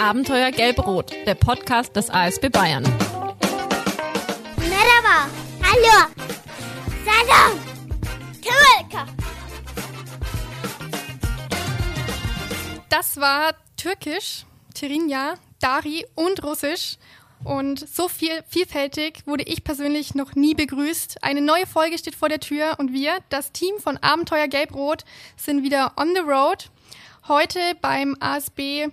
Abenteuer Gelb-Rot, der Podcast des ASB Bayern. Merhaba, hallo, salam, Türke. Das war Türkisch, Tirinja, Dari und Russisch. Und so viel vielfältig wurde ich persönlich noch nie begrüßt. Eine neue Folge steht vor der Tür und wir, das Team von Abenteuer Gelb-Rot, sind wieder on the road. Heute beim ASB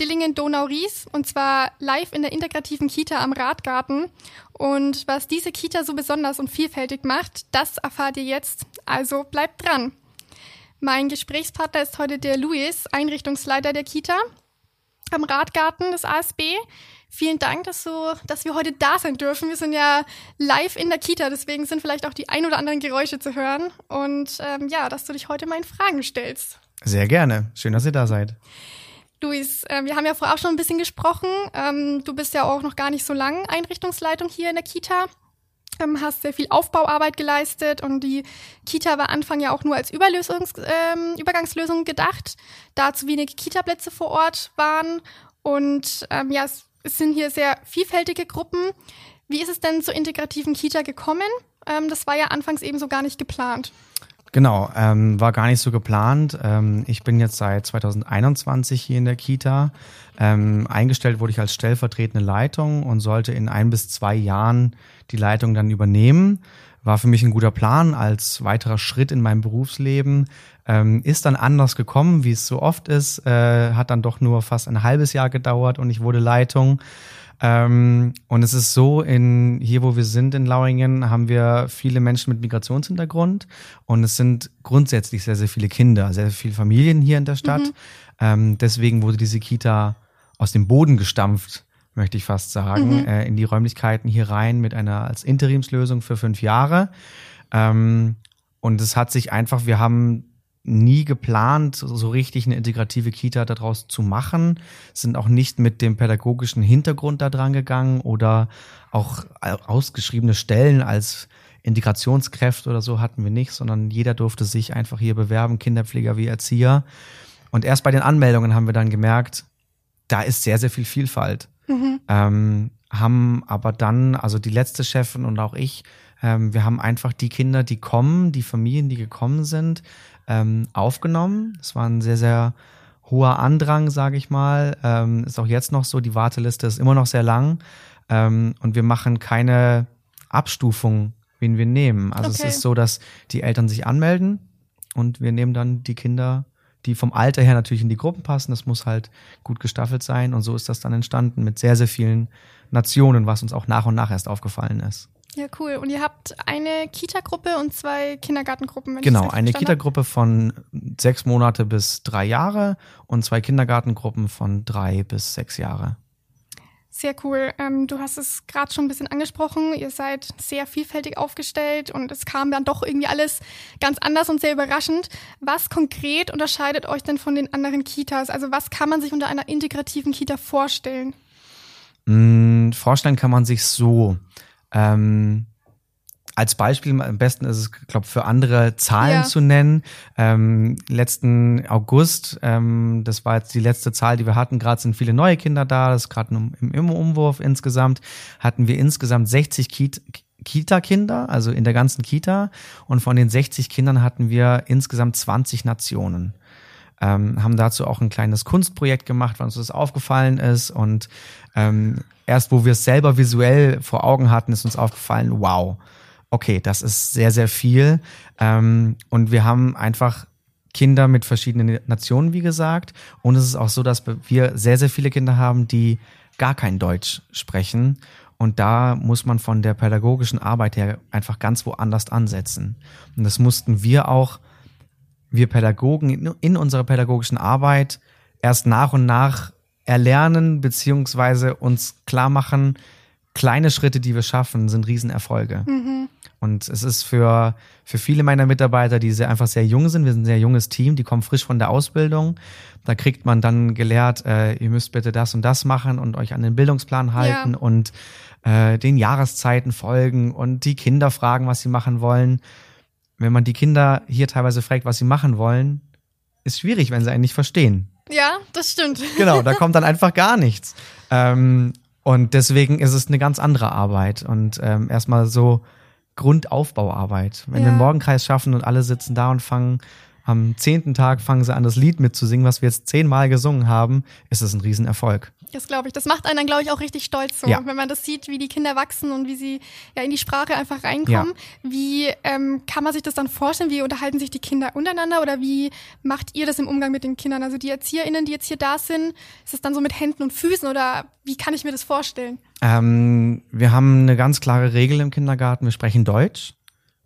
Dillingen-Donau-Ries und zwar live in der integrativen Kita am Radgarten. Und was diese Kita so besonders und vielfältig macht, das erfahrt ihr jetzt. Also bleibt dran. Mein Gesprächspartner ist heute der Luis, Einrichtungsleiter der Kita am Radgarten des ASB. Vielen Dank, dass, du, dass wir heute da sein dürfen. Wir sind ja live in der Kita, deswegen sind vielleicht auch die ein oder anderen Geräusche zu hören. Und ähm, ja, dass du dich heute meinen Fragen stellst. Sehr gerne. Schön, dass ihr da seid. Luis, äh, wir haben ja vorab schon ein bisschen gesprochen. Ähm, du bist ja auch noch gar nicht so lang Einrichtungsleitung hier in der Kita. Ähm, hast sehr viel Aufbauarbeit geleistet und die Kita war Anfang ja auch nur als ähm, Übergangslösung gedacht, da zu wenig Kita-Plätze vor Ort waren. Und ähm, ja, es, es sind hier sehr vielfältige Gruppen. Wie ist es denn zur integrativen Kita gekommen? Ähm, das war ja anfangs eben so gar nicht geplant. Genau, ähm, war gar nicht so geplant. Ähm, ich bin jetzt seit 2021 hier in der Kita. Ähm, eingestellt wurde ich als stellvertretende Leitung und sollte in ein bis zwei Jahren die Leitung dann übernehmen. War für mich ein guter Plan als weiterer Schritt in meinem Berufsleben. Ähm, ist dann anders gekommen, wie es so oft ist. Äh, hat dann doch nur fast ein halbes Jahr gedauert und ich wurde Leitung. Ähm, und es ist so, in hier, wo wir sind in Lauringen, haben wir viele Menschen mit Migrationshintergrund und es sind grundsätzlich sehr, sehr viele Kinder, sehr, sehr viele Familien hier in der Stadt. Mhm. Ähm, deswegen wurde diese Kita aus dem Boden gestampft, möchte ich fast sagen, mhm. äh, in die Räumlichkeiten hier rein mit einer als Interimslösung für fünf Jahre. Ähm, und es hat sich einfach, wir haben nie geplant, so richtig eine integrative Kita daraus zu machen, sind auch nicht mit dem pädagogischen Hintergrund da dran gegangen oder auch ausgeschriebene Stellen als Integrationskräfte oder so hatten wir nicht, sondern jeder durfte sich einfach hier bewerben, Kinderpfleger wie Erzieher. Und erst bei den Anmeldungen haben wir dann gemerkt, da ist sehr, sehr viel Vielfalt. Mhm. Ähm, haben aber dann, also die letzte Chefin und auch ich, ähm, wir haben einfach die Kinder, die kommen, die Familien, die gekommen sind, ähm, aufgenommen. Es war ein sehr, sehr hoher Andrang, sage ich mal. Ähm, ist auch jetzt noch so, die Warteliste ist immer noch sehr lang. Ähm, und wir machen keine Abstufung, wen wir nehmen. Also okay. es ist so, dass die Eltern sich anmelden und wir nehmen dann die Kinder, die vom Alter her natürlich in die Gruppen passen. Das muss halt gut gestaffelt sein. Und so ist das dann entstanden mit sehr, sehr vielen Nationen, was uns auch nach und nach erst aufgefallen ist. Ja, cool. Und ihr habt eine Kita-Gruppe und zwei Kindergartengruppen. Wenn genau, eine Kita-Gruppe von sechs Monate bis drei Jahre und zwei Kindergartengruppen von drei bis sechs Jahre. Sehr cool. Ähm, du hast es gerade schon ein bisschen angesprochen. Ihr seid sehr vielfältig aufgestellt und es kam dann doch irgendwie alles ganz anders und sehr überraschend. Was konkret unterscheidet euch denn von den anderen Kitas? Also was kann man sich unter einer integrativen Kita vorstellen? Mm, vorstellen kann man sich so. Ähm, als Beispiel, am besten ist es, glaube für andere Zahlen ja. zu nennen. Ähm, letzten August, ähm, das war jetzt die letzte Zahl, die wir hatten, gerade sind viele neue Kinder da, das ist gerade im, im Umwurf insgesamt, hatten wir insgesamt 60 Kita. Kita-Kinder, also in der ganzen Kita. Und von den 60 Kindern hatten wir insgesamt 20 Nationen. Ähm, haben dazu auch ein kleines Kunstprojekt gemacht, weil uns das aufgefallen ist. Und ähm, erst wo wir es selber visuell vor Augen hatten, ist uns aufgefallen, wow, okay, das ist sehr, sehr viel. Ähm, und wir haben einfach Kinder mit verschiedenen Nationen, wie gesagt. Und es ist auch so, dass wir sehr, sehr viele Kinder haben, die gar kein Deutsch sprechen. Und da muss man von der pädagogischen Arbeit her einfach ganz woanders ansetzen. Und das mussten wir auch, wir Pädagogen in unserer pädagogischen Arbeit erst nach und nach erlernen beziehungsweise uns klar machen, kleine Schritte, die wir schaffen, sind Riesenerfolge. Mhm. Und es ist für, für viele meiner Mitarbeiter, die sehr, einfach sehr jung sind, wir sind ein sehr junges Team, die kommen frisch von der Ausbildung. Da kriegt man dann gelehrt, äh, ihr müsst bitte das und das machen und euch an den Bildungsplan halten ja. und äh, den Jahreszeiten folgen und die Kinder fragen, was sie machen wollen. Wenn man die Kinder hier teilweise fragt, was sie machen wollen, ist schwierig, wenn sie einen nicht verstehen. Ja, das stimmt. Genau, da kommt dann einfach gar nichts. Ähm, und deswegen ist es eine ganz andere Arbeit und ähm, erstmal so Grundaufbauarbeit. Wenn Ja. wir einen Morgenkreis schaffen und alle sitzen da und fangen am zehnten Tag fangen sie an, das Lied mitzusingen, was wir jetzt zehnmal gesungen haben, ist es ein Riesenerfolg. Das glaube ich. Das macht einen dann, glaube ich, auch richtig stolz, so, Ja. wenn man das sieht, wie die Kinder wachsen und wie sie ja in die Sprache einfach reinkommen. Wie ähm, kann man sich das dann vorstellen? Wie unterhalten sich die Kinder untereinander oder wie macht ihr das im Umgang mit den Kindern? Also die ErzieherInnen, die jetzt hier da sind, ist es dann so mit Händen und Füßen oder wie kann ich mir das vorstellen? Ähm, wir haben eine ganz klare Regel im Kindergarten. Wir sprechen Deutsch.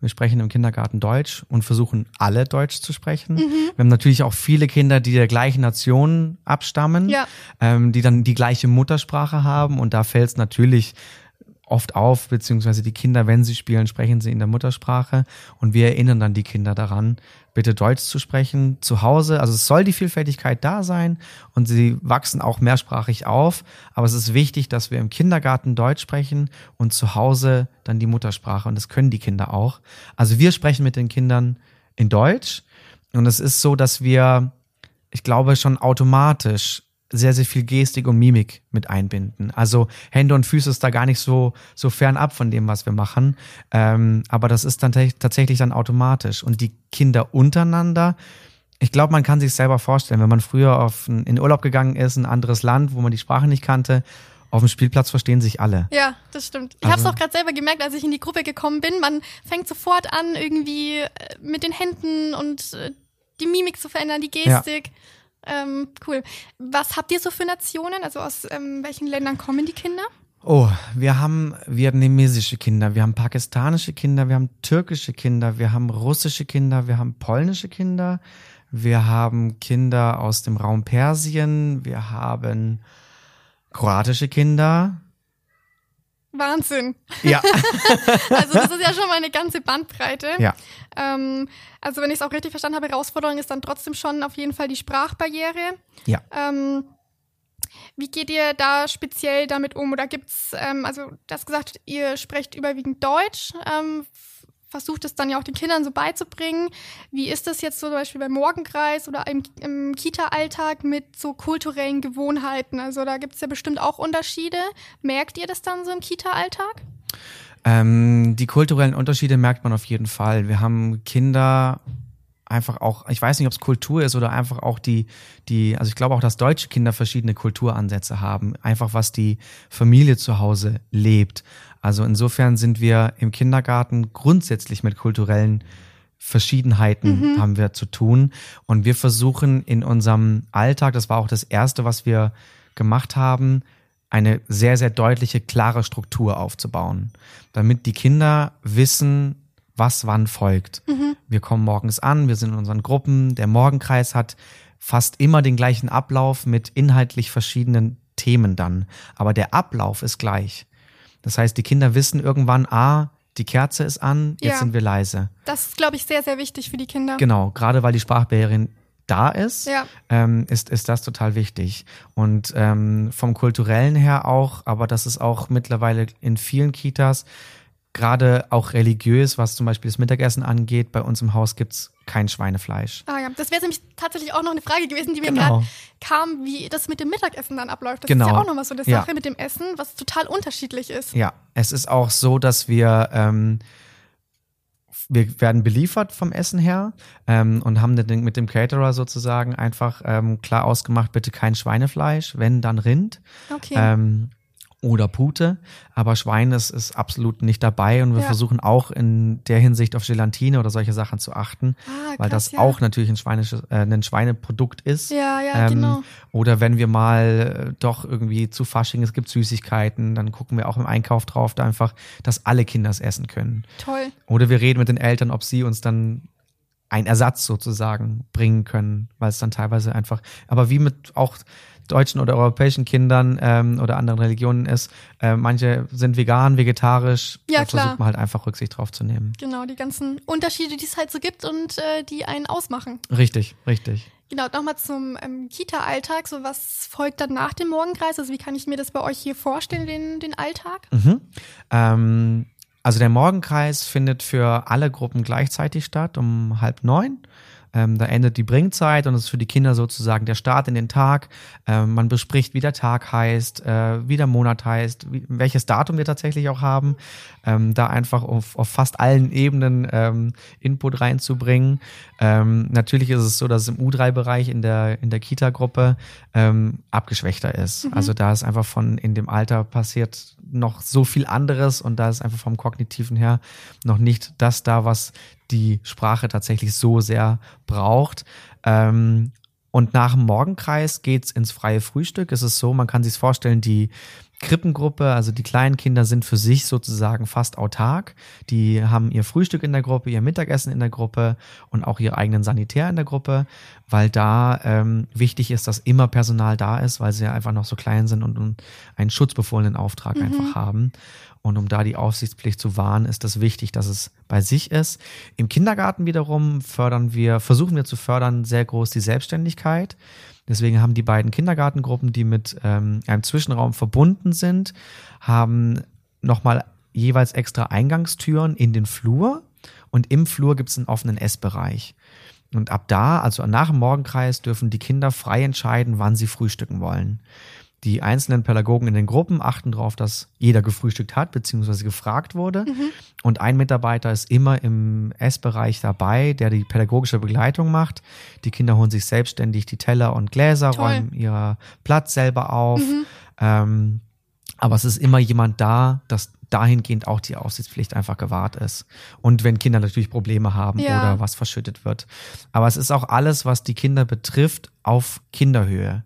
Wir sprechen im Kindergarten Deutsch und versuchen alle Deutsch zu sprechen. Wir haben natürlich auch viele Kinder, die der gleichen Nation abstammen, Ja. ähm, die dann die gleiche Muttersprache haben. Und da fällt es natürlich oft auf, beziehungsweise die Kinder, wenn sie spielen, sprechen sie in der Muttersprache. Und wir erinnern dann die Kinder daran, bitte Deutsch zu sprechen zu Hause. Also es soll die Vielfältigkeit da sein und sie wachsen auch mehrsprachig auf. Aber es ist wichtig, dass wir im Kindergarten Deutsch sprechen und zu Hause dann die Muttersprache. Und das können die Kinder auch. Also wir sprechen mit den Kindern in Deutsch. Und es ist so, dass wir, ich glaube, schon automatisch sehr, sehr viel Gestik und Mimik mit einbinden. Also Hände und Füße ist da gar nicht so, so fernab von dem, was wir machen. Ähm, aber das ist dann tats- tatsächlich dann automatisch. Und die Kinder untereinander, ich glaube, man kann sich selber vorstellen, wenn man früher auf ein, in Urlaub gegangen ist, in ein anderes Land, wo man die Sprache nicht kannte, auf dem Spielplatz verstehen sich alle. Ja, das stimmt. Ich habe es Also- auch gerade selber gemerkt, als ich in die Gruppe gekommen bin. Man fängt sofort an, irgendwie äh, mit den Händen und äh, die Mimik zu verändern, die Gestik. Ähm, cool. Was habt ihr so für Nationen? Also aus ähm, welchen Ländern kommen die Kinder? Oh, wir haben vietnamesische Kinder, wir haben pakistanische Kinder, wir haben türkische Kinder, wir haben russische Kinder, wir haben polnische Kinder, wir haben Kinder aus dem Raum Persien, wir haben kroatische Kinder. Wahnsinn. Ja, Also das ist ja schon mal eine ganze Bandbreite. ja. Ähm, also wenn ich es auch richtig verstanden habe, Herausforderung ist dann trotzdem schon auf jeden Fall die Sprachbarriere. Ja. Ähm, wie geht ihr da speziell damit um? Oder gibt's, ähm, also du hast gesagt, ihr sprecht überwiegend Deutsch, ähm, versucht es dann ja auch den Kindern so beizubringen. Wie ist das jetzt so zum Beispiel beim Morgenkreis oder im, im Kita-Alltag mit so kulturellen Gewohnheiten? Also da gibt's ja bestimmt auch Unterschiede. Merkt ihr das dann so im Kita-Alltag? Ähm, die kulturellen Unterschiede merkt man auf jeden Fall. Wir haben Kinder einfach auch, ich weiß nicht, ob es Kultur ist oder einfach auch die, die, also ich glaube auch, dass deutsche Kinder verschiedene Kulturansätze haben. Einfach was die Familie zu Hause lebt. Also insofern sind wir im Kindergarten grundsätzlich mit kulturellen Verschiedenheiten haben wir zu tun. Und wir versuchen in unserem Alltag, das war auch das Erste, was wir gemacht haben, eine sehr, sehr deutliche, klare Struktur aufzubauen, damit die Kinder wissen, was wann folgt. Wir kommen morgens an, wir sind in unseren Gruppen, der Morgenkreis hat fast immer den gleichen Ablauf mit inhaltlich verschiedenen Themen dann, aber der Ablauf ist gleich. Das heißt, die Kinder wissen irgendwann, ah, die Kerze ist an, jetzt Ja. sind wir leise. Das ist, glaube ich, sehr, sehr wichtig für die Kinder. Genau, gerade weil die Sprachbarriere da ist, Ja. ähm, ist, ist das total wichtig. Und ähm, vom kulturellen her auch, aber das ist auch mittlerweile in vielen Kitas, gerade auch religiös, was zum Beispiel das Mittagessen angeht, bei uns im Haus gibt's kein Schweinefleisch. Ah ja, das wäre nämlich tatsächlich auch noch eine Frage gewesen, die mir Genau. gerade kam, wie das mit dem Mittagessen dann abläuft. Das Genau. ist ja auch nochmal so eine Ja. Sache mit dem Essen, was total unterschiedlich ist. Ja, es ist auch so, dass wir ähm, wir werden beliefert vom Essen her ähm, und haben den, mit dem Caterer sozusagen einfach ähm, klar ausgemacht, bitte kein Schweinefleisch, wenn dann Rind. Okay. Oder Pute, aber Schwein ist, ist absolut nicht dabei und wir Ja. versuchen auch in der Hinsicht auf Gelatine oder solche Sachen zu achten, Ah, weil krass, das ja. auch natürlich ein, Schweinisches, äh, ein Schweineprodukt ist. Ja, ja, Ähm, genau. Oder wenn wir mal äh, doch irgendwie zu Fasching, es gibt Süßigkeiten, dann gucken wir auch im Einkauf drauf, da einfach, dass alle Kinder es essen können. Toll. Oder wir reden mit den Eltern, ob sie uns dann einen Ersatz sozusagen bringen können, weil es dann teilweise einfach, aber wie mit auch deutschen oder europäischen Kindern ähm, oder anderen Religionen ist, äh, manche sind vegan, vegetarisch, Ja, da klar. versucht man halt einfach Rücksicht drauf zu nehmen. Genau, die ganzen Unterschiede, die es halt so gibt und äh, die einen ausmachen. Richtig, richtig. Genau, nochmal zum ähm, Kita-Alltag. So, was folgt dann nach dem Morgenkreis? Also, wie kann ich mir das bei euch hier vorstellen, den, den Alltag? Mhm. Ähm, also der Morgenkreis findet für alle Gruppen gleichzeitig statt, um halb neun. Ähm, da endet die Bringzeit und es ist für die Kinder sozusagen der Start in den Tag. Ähm, man bespricht, wie der Tag heißt, äh, wie der Monat heißt, wie, welches Datum wir tatsächlich auch haben. Ähm, da einfach auf, auf fast allen Ebenen ähm, Input reinzubringen. Ähm, natürlich ist es so, dass es im U3-Bereich in der, in der Kita-Gruppe ähm, abgeschwächter ist. Mhm. Also da ist einfach von in dem Alter passiert noch so viel anderes und da ist einfach vom Kognitiven her noch nicht das da, was die Sprache tatsächlich so sehr braucht. Ähm, und nach dem Morgenkreis geht's ins freie Frühstück. Es ist so, man kann sich vorstellen, die Krippengruppe, also die kleinen Kinder sind für sich sozusagen fast autark. Die haben ihr Frühstück in der Gruppe, ihr Mittagessen in der Gruppe und auch ihren eigenen Sanitär in der Gruppe, weil da ähm, wichtig ist, dass immer Personal da ist, weil sie ja einfach noch so klein sind und, und einen schutzbefohlenen Auftrag einfach haben. Und um da die Aufsichtspflicht zu wahren, ist es wichtig, dass es bei sich ist. Im Kindergarten wiederum fördern wir, versuchen wir zu fördern sehr groß die Selbstständigkeit. Deswegen haben die beiden Kindergartengruppen, die mit ähm, einem Zwischenraum verbunden sind, haben nochmal jeweils extra Eingangstüren in den Flur und im Flur gibt es einen offenen Essbereich. Und ab da, also nach dem Morgenkreis, dürfen die Kinder frei entscheiden, wann sie frühstücken wollen. Die einzelnen Pädagogen in den Gruppen achten darauf, dass jeder gefrühstückt hat, beziehungsweise gefragt wurde. Und ein Mitarbeiter ist immer im Essbereich dabei, der die pädagogische Begleitung macht. Die Kinder holen sich selbstständig die Teller und Gläser, Toll. räumen ihr Platz selber auf. Ähm, aber es ist immer jemand da, dass dahingehend auch die Aufsichtspflicht einfach gewahrt ist. Und wenn Kinder natürlich Probleme haben Ja. oder was verschüttet wird. Aber es ist auch alles, was die Kinder betrifft, auf Kinderhöhe.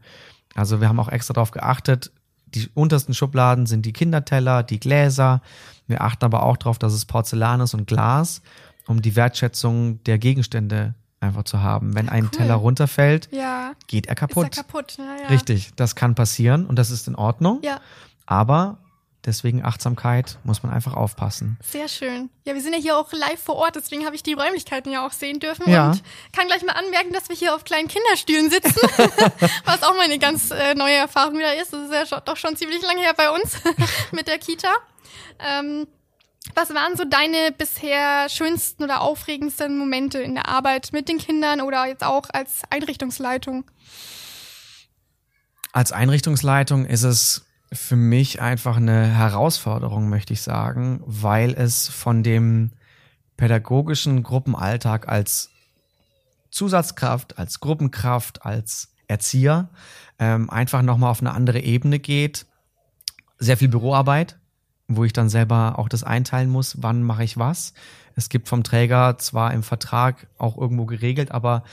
Also wir haben auch extra darauf geachtet, die untersten Schubladen sind die Kinderteller, die Gläser. Wir achten aber auch darauf, dass es Porzellan ist und Glas, um die Wertschätzung der Gegenstände einfach zu haben. Wenn ein Cool. Teller runterfällt, Ja. geht er Ist kaputt. er kaputt. Ja, ja. Richtig, das kann passieren und das ist in Ordnung. Ja, Aber deswegen Achtsamkeit muss man einfach aufpassen. sehr schön. Ja, wir sind ja hier auch live vor Ort, deswegen habe ich die Räumlichkeiten ja auch sehen dürfen Ja. und kann gleich mal anmerken, dass wir hier auf kleinen Kinderstühlen sitzen, was auch mal eine ganz äh, neue Erfahrung wieder ist. Das ist ja schon, doch schon ziemlich lange her bei uns mit der Kita. Ähm, was waren so deine bisher schönsten oder aufregendsten Momente in der Arbeit mit den Kindern oder jetzt auch als Einrichtungsleitung? Als Einrichtungsleitung ist es für mich einfach eine Herausforderung, möchte ich sagen, weil es von dem pädagogischen Gruppenalltag als Zusatzkraft, als Gruppenkraft, als Erzieher ähm, einfach nochmal auf eine andere Ebene geht. Sehr viel Büroarbeit, wo ich dann selber auch das einteilen muss, wann mache ich was. Es gibt vom Träger zwar im Vertrag auch irgendwo geregelt, aber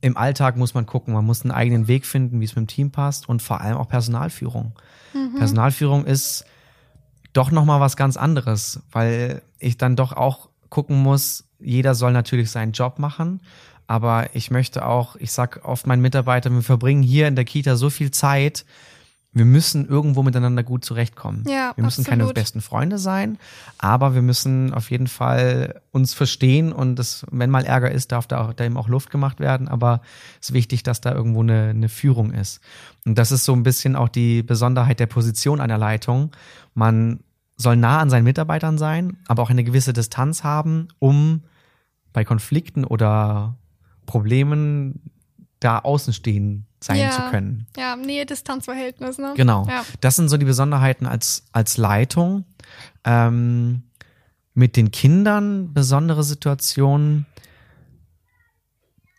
im Alltag muss man gucken, man muss einen eigenen Weg finden, wie es mit dem Team passt und vor allem auch Personalführung. Personalführung ist doch noch mal was ganz anderes, weil ich dann doch auch gucken muss, jeder soll natürlich seinen Job machen, aber ich möchte auch, ich sag oft meinen Mitarbeitern, wir verbringen hier in der Kita so viel Zeit, wir müssen irgendwo miteinander gut zurechtkommen. Ja, wir müssen keine absolut. besten Freunde sein, aber wir müssen auf jeden Fall uns verstehen und das, wenn mal Ärger ist, darf da, auch, da eben auch Luft gemacht werden, aber es ist wichtig, dass da irgendwo eine, eine Führung ist. Und das ist so ein bisschen auch die Besonderheit der Position einer Leitung. Man soll nah an seinen Mitarbeitern sein, aber auch eine gewisse Distanz haben, um bei Konflikten oder Problemen da außen stehen sein Ja. zu können. Ja, Nähe-Distanz-Verhältnis, ne? Genau. Ja. Das sind so die Besonderheiten als, als Leitung. Ähm, mit den Kindern besondere Situationen.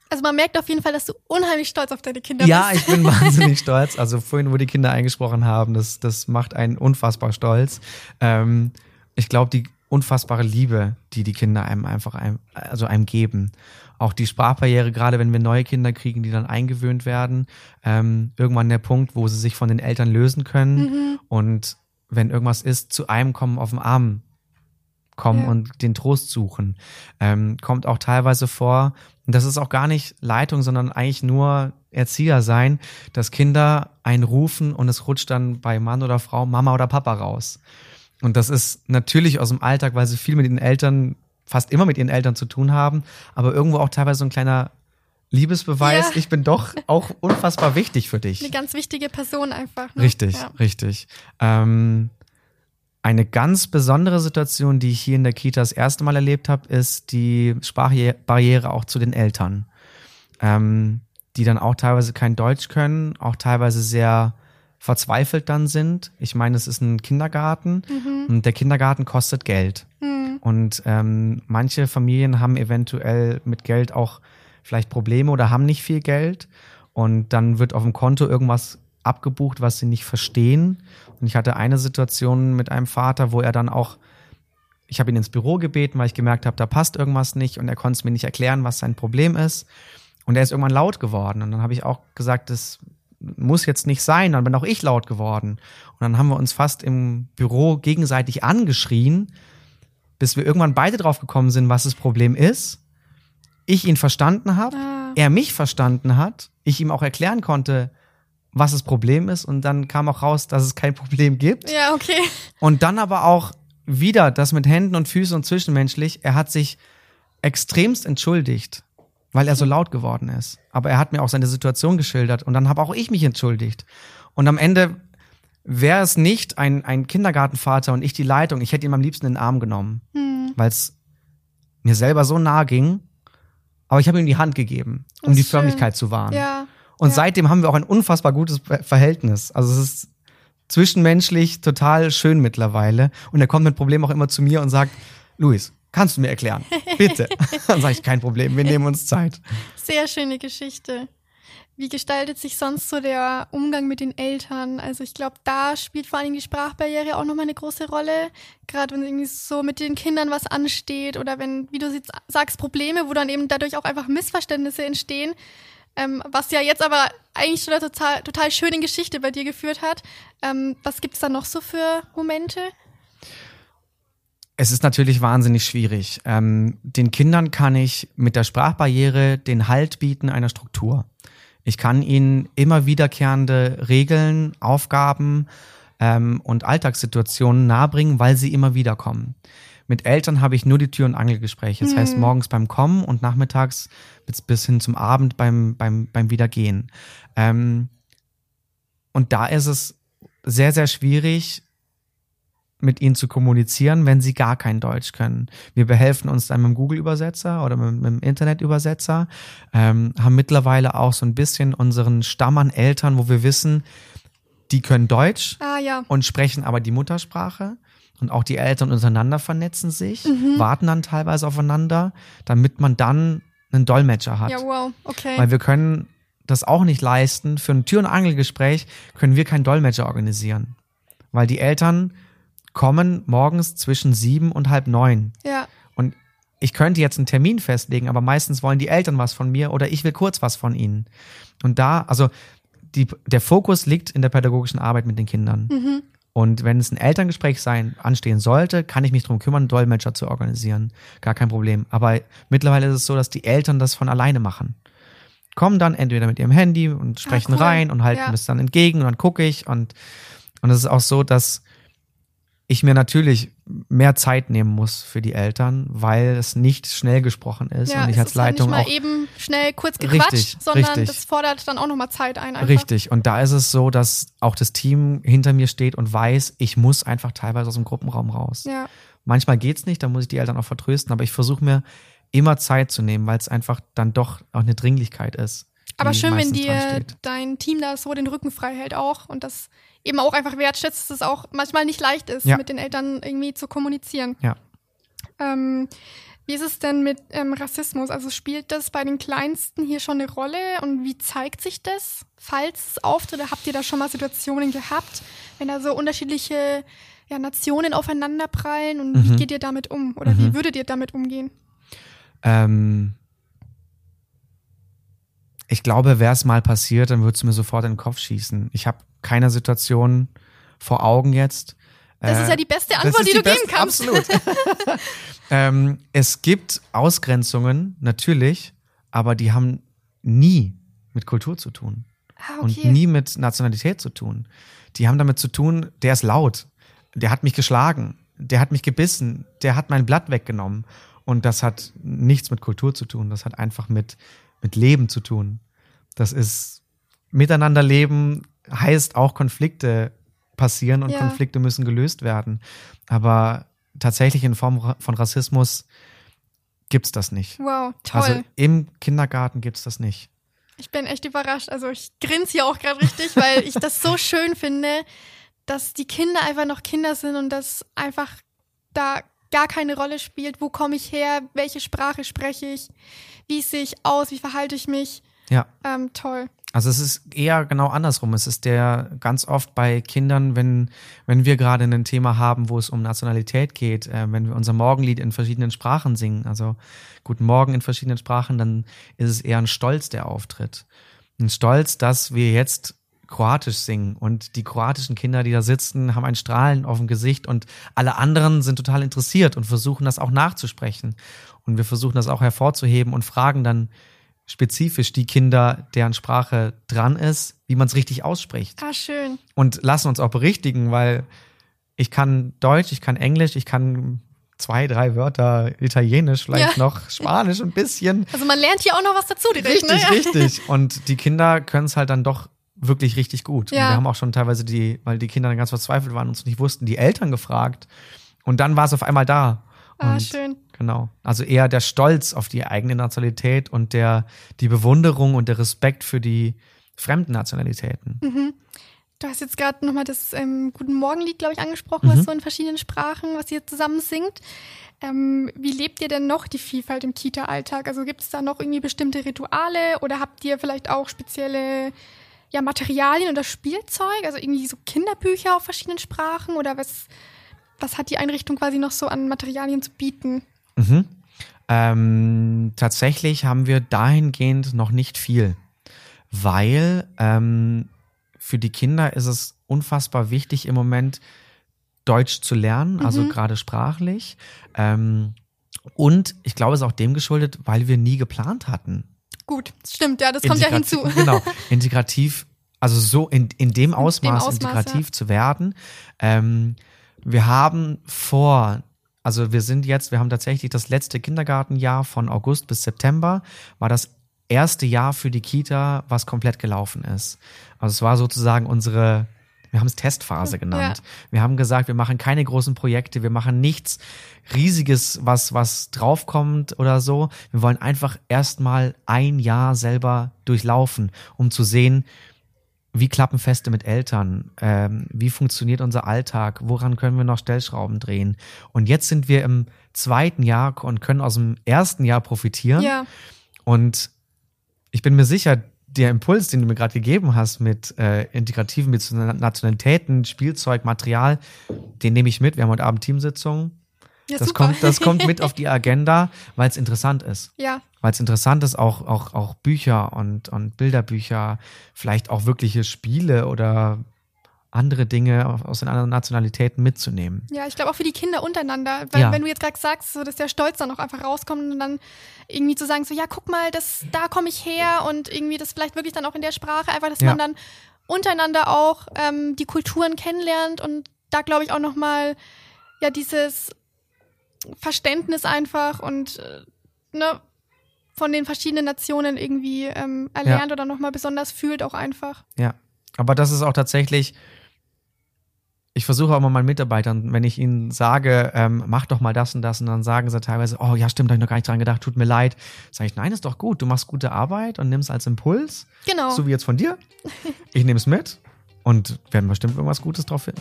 Also man merkt auf jeden Fall, dass du unheimlich stolz auf deine Kinder Ja, bist. ich bin wahnsinnig stolz. Also vorhin, wo die Kinder eingesprochen haben, das, das macht einen unfassbar stolz. Ähm, ich glaube, die unfassbare Liebe, die die Kinder einem einfach einem, also einem geben. Auch die Sprachbarriere, gerade wenn wir neue Kinder kriegen, die dann eingewöhnt werden, ähm, irgendwann der Punkt, wo sie sich von den Eltern lösen können und wenn irgendwas ist, zu einem kommen auf den Arm kommen Ja. und den Trost suchen. Ähm, kommt auch teilweise vor, und das ist auch gar nicht Leitung, sondern eigentlich nur Erzieher sein, dass Kinder einen rufen und es rutscht dann bei Mann oder Frau Mama oder Papa raus. Und das ist natürlich aus dem Alltag, weil sie viel mit den Eltern, fast immer mit ihren Eltern zu tun haben, aber irgendwo auch teilweise so ein kleiner Liebesbeweis. Ja. Ich bin doch auch unfassbar wichtig für dich. Eine ganz wichtige Person einfach. Ne? Richtig, Ja. richtig. Ähm, eine ganz besondere Situation, die ich hier in der Kita das erste Mal erlebt habe, ist die Sprachbarriere auch zu den Eltern. ähm, die dann auch teilweise kein Deutsch können, auch teilweise sehr verzweifelt dann sind. Ich meine, es ist ein Kindergarten und der Kindergarten kostet Geld. Und ähm, manche Familien haben eventuell mit Geld auch vielleicht Probleme oder haben nicht viel Geld. Und dann wird auf dem Konto irgendwas abgebucht, was sie nicht verstehen. Und ich hatte eine Situation mit einem Vater, wo er dann auch, ich habe ihn ins Büro gebeten, weil ich gemerkt habe, da passt irgendwas nicht und er konnte es mir nicht erklären, was sein Problem ist. Und er ist irgendwann laut geworden. Und dann habe ich auch gesagt, das muss jetzt nicht sein. Dann bin auch ich laut geworden. Und dann haben wir uns fast im Büro gegenseitig angeschrien, bis wir irgendwann beide drauf gekommen sind, was das Problem ist. Ich ihn verstanden habe, Ah. er mich verstanden hat, ich ihm auch erklären konnte, was das Problem ist. Und dann kam auch raus, dass es kein Problem gibt. Ja, okay. Und dann aber auch wieder das mit Händen und Füßen und zwischenmenschlich. Er hat sich extremst entschuldigt, weil er so laut geworden ist. Aber er hat mir auch seine Situation geschildert und dann habe auch ich mich entschuldigt. Und am Ende wäre es nicht ein, ein Kindergartenvater und ich die Leitung, ich hätte ihn am liebsten in den Arm genommen, weil es mir selber so nahe ging. Aber ich habe ihm die Hand gegeben, um die schön. Förmlichkeit zu wahren. Ja. Und Ja. seitdem haben wir auch ein unfassbar gutes Ver- Verhältnis. Also es ist zwischenmenschlich total schön mittlerweile. Und er kommt mit Problemen auch immer zu mir und sagt, Luis, kannst du mir erklären? Bitte. Dann sage ich, kein Problem, wir nehmen uns Zeit. Sehr schöne Geschichte. Wie gestaltet sich sonst so der Umgang mit den Eltern? Also ich glaube, da spielt vor allem die Sprachbarriere auch nochmal eine große Rolle. Gerade wenn irgendwie so mit den Kindern was ansteht oder wenn, wie du jetzt sagst, Probleme, wo dann eben dadurch auch einfach Missverständnisse entstehen. Ähm, was ja jetzt aber eigentlich schon eine total, total schöne Geschichte bei dir geführt hat. Ähm, was gibt's da noch so für Momente? Es ist natürlich wahnsinnig schwierig. Ähm, den Kindern kann ich mit der Sprachbarriere den Halt bieten einer Struktur. Ich kann ihnen immer wiederkehrende Regeln, Aufgaben ähm, und Alltagssituationen nahebringen, weil sie immer wieder kommen. Mit Eltern habe ich nur die Tür- und Angelgespräche. Das heißt, morgens beim Kommen und nachmittags bis, bis hin zum Abend beim, beim, beim Wiedergehen. Ähm, und da ist es sehr, sehr schwierig, mit ihnen zu kommunizieren, wenn sie gar kein Deutsch können. Wir behelfen uns dann mit dem Google-Übersetzer oder mit, mit dem Internet-Übersetzer, ähm, haben mittlerweile auch so ein bisschen unseren Stamm an Eltern, wo wir wissen, die können Deutsch Ah ja. und sprechen aber die Muttersprache. Und auch die Eltern untereinander vernetzen sich, warten dann teilweise aufeinander, damit man dann einen Dolmetscher hat. Ja, wow. Okay. Weil wir können das auch nicht leisten. Für ein Tür- und Angelgespräch können wir keinen Dolmetscher organisieren. Weil die Eltern kommen morgens zwischen sieben und halb neun. ja. Und ich könnte jetzt einen Termin festlegen, aber meistens wollen die Eltern was von mir oder ich will kurz was von ihnen. Und da, also die, der Fokus liegt in der pädagogischen Arbeit mit den Kindern. Und wenn es ein Elterngespräch sein, anstehen sollte, kann ich mich darum kümmern, einen Dolmetscher zu organisieren. Gar kein Problem. Aber mittlerweile ist es so, dass die Eltern das von alleine machen. Kommen dann entweder mit ihrem Handy und sprechen cool. rein und halten Ja. das dann entgegen und dann gucke ich. Und, und es ist auch so, dass ich mir natürlich mehr Zeit nehmen muss für die Eltern, weil es nicht schnell gesprochen ist Ja, und ich als Leitung nicht mal auch eben schnell kurz gequatscht, Richtig, sondern richtig. das fordert dann auch nochmal Zeit ein. Einfach. Richtig. Und da ist es so, dass auch das Team hinter mir steht und weiß, ich muss einfach teilweise aus dem Gruppenraum raus. Ja, Manchmal geht's nicht, da muss ich die Eltern auch vertrösten, aber ich versuche mir immer Zeit zu nehmen, weil es einfach dann doch auch eine Dringlichkeit ist. Aber schön, wenn dir dein Team da so den Rücken frei hält auch und das eben auch einfach wertschätzt, dass es auch manchmal nicht leicht ist, Ja. mit den Eltern irgendwie zu kommunizieren. Ja. Ähm, wie ist es denn mit ähm, Rassismus? Also spielt das bei den Kleinsten hier schon eine Rolle und wie zeigt sich das, falls es auftritt? Habt ihr da schon mal Situationen gehabt, wenn da so unterschiedliche ja, Nationen aufeinanderprallen und wie Mhm. geht ihr damit um? Oder wie würdet ihr damit umgehen? Ähm, ich glaube, wäre es mal passiert, dann würde es mir sofort in den Kopf schießen. Ich habe keine Situation vor Augen jetzt. Das Äh, ist ja die beste Antwort, ist die, du beste- geben kannst. Absolut. ähm, es gibt Ausgrenzungen, natürlich, aber die haben nie mit Kultur zu tun Ah, und okay. nie mit Nationalität zu tun. Die haben damit zu tun, der ist laut, der hat mich geschlagen, der hat mich gebissen, der hat mein Blatt weggenommen. Und das hat nichts mit Kultur zu tun, das hat einfach mit, mit Leben zu tun. Das ist miteinander leben, heißt auch Konflikte passieren und Ja. Konflikte müssen gelöst werden. Aber tatsächlich in Form von Rassismus gibt's das nicht. Wow, toll. Also im Kindergarten gibt's das nicht. Ich bin echt überrascht. Also ich grinse hier auch gerade richtig, weil ich das so schön finde, dass die Kinder einfach noch Kinder sind und dass einfach da gar keine Rolle spielt, wo komme ich her, welche Sprache spreche ich, wie sehe ich aus, wie verhalte ich mich. Ja. Ähm, toll. Also es ist eher genau andersrum. Es ist der ganz oft bei Kindern, wenn, wenn wir gerade ein Thema haben, wo es um Nationalität geht, äh, wenn wir unser Morgenlied in verschiedenen Sprachen singen, also Guten Morgen in verschiedenen Sprachen, dann ist es eher ein Stolz, der auftritt. Ein Stolz, dass wir jetzt Kroatisch singen und die kroatischen Kinder, die da sitzen, haben ein Strahlen auf dem Gesicht und alle anderen sind total interessiert und versuchen das auch nachzusprechen. Und wir versuchen das auch hervorzuheben und fragen dann spezifisch die Kinder, deren Sprache dran ist, wie man es richtig ausspricht. Ah, schön. Und lassen uns auch berichtigen, weil ich kann Deutsch, ich kann Englisch, ich kann zwei, drei Wörter Italienisch, vielleicht Ja. noch Spanisch ein bisschen. Also man lernt hier auch noch was dazu direkt, Richtig, ne? richtig. Und die Kinder können es halt dann doch wirklich richtig gut. Und Ja. wir haben auch schon teilweise die, weil die Kinder dann ganz verzweifelt waren und es nicht wussten, die Eltern gefragt. Und dann war es auf einmal da. Ah, und schön. Genau. Also eher der Stolz auf die eigene Nationalität und der, die Bewunderung und der Respekt für die fremden Nationalitäten. Mhm. Du hast jetzt gerade nochmal das ähm, Guten Morgenlied, glaube ich, angesprochen, Mhm. was so in verschiedenen Sprachen, was ihr zusammen singt. Ähm, wie lebt ihr denn noch die Vielfalt im Kita-Alltag? Also gibt es da noch irgendwie bestimmte Rituale oder habt ihr vielleicht auch spezielle ja, Materialien oder Spielzeug? Also irgendwie so Kinderbücher auf verschiedenen Sprachen oder was, was hat die Einrichtung quasi noch so an Materialien zu bieten? Mhm. Ähm, tatsächlich haben wir dahingehend noch nicht viel, weil ähm, für die Kinder ist es unfassbar wichtig im Moment Deutsch zu lernen, also Mhm. gerade sprachlich. Ähm, und ich glaube, es ist auch dem geschuldet, weil wir nie geplant hatten. Gut, stimmt, ja, das kommt ja hinzu. Genau, integrativ, also so in, in dem Ausmaß, Ausmaß, integrativ zu werden. Ähm, wir haben vor, also wir sind jetzt, wir haben tatsächlich das letzte Kindergartenjahr von August bis September, war das erste Jahr für die Kita, was komplett gelaufen ist. Also es war sozusagen unsere, wir haben es Testphase genannt. Wir haben gesagt, wir machen keine großen Projekte, wir machen nichts Riesiges, was, was draufkommt oder so. Wir wollen einfach erstmal ein Jahr selber durchlaufen, um zu sehen, wie klappen Feste mit Eltern? Ähm, wie funktioniert unser Alltag? Woran können wir noch Stellschrauben drehen? Und jetzt sind wir im zweiten Jahr und können aus dem ersten Jahr profitieren. Ja, Und ich bin mir sicher, der Impuls, den du mir gerade gegeben hast mit äh, integrativen mit Nationalitäten, Spielzeug, Material, den nehme ich mit. Wir haben heute Abend Teamsitzung. ja Das super. kommt, das kommt mit auf die Agenda, weil es interessant ist. ja, Weil es interessant ist, auch, auch, auch Bücher und, und Bilderbücher, vielleicht auch wirkliche Spiele oder andere Dinge aus den anderen Nationalitäten mitzunehmen. Ja, ich glaube auch für die Kinder untereinander. Weil Ja. wenn du jetzt gerade sagst, so, dass der Stolz dann auch einfach rauskommt und dann irgendwie zu sagen, so ja, guck mal, das, da komme ich her und irgendwie das vielleicht wirklich dann auch in der Sprache, einfach, dass Ja. man dann untereinander auch ähm, die Kulturen kennenlernt und da glaube ich auch nochmal ja dieses Verständnis einfach und äh, ne, von den verschiedenen Nationen irgendwie ähm, erlernt oder nochmal besonders fühlt auch einfach. Ja, aber das ist auch tatsächlich, ich versuche auch immer meinen Mitarbeitern, wenn ich ihnen sage, ähm, mach doch mal das und das, und dann sagen sie teilweise, oh ja, stimmt, da hab ich noch gar nicht dran gedacht, tut mir leid. Sage ich, nein, ist doch gut, du machst gute Arbeit und nimmst als Impuls, Genau. so wie jetzt von dir. Ich nehme es mit und werden bestimmt irgendwas Gutes drauf fin-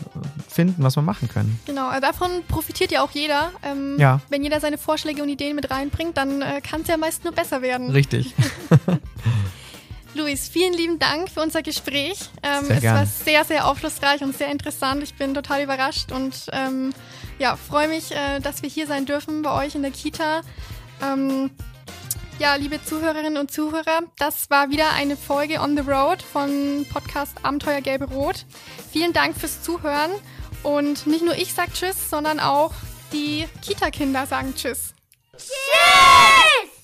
finden, was wir machen können. Genau, also davon profitiert ja auch jeder. Ähm, Ja. Wenn jeder seine Vorschläge und Ideen mit reinbringt, dann äh, kann es ja meist nur besser werden. Richtig. Luis, vielen lieben Dank für unser Gespräch. Ähm, Sehr es gern. war sehr, sehr aufschlussreich und sehr interessant. Ich bin total überrascht und ähm, ja, freue mich, äh, dass wir hier sein dürfen bei euch in der Kita. Ähm, ja, liebe Zuhörerinnen und Zuhörer, das war wieder eine Folge On the Road von Podcast Abenteuer Gelbe Rot. Vielen Dank fürs Zuhören und nicht nur ich sag Tschüss, sondern auch die Kita-Kinder sagen Tschüss. Tschüss!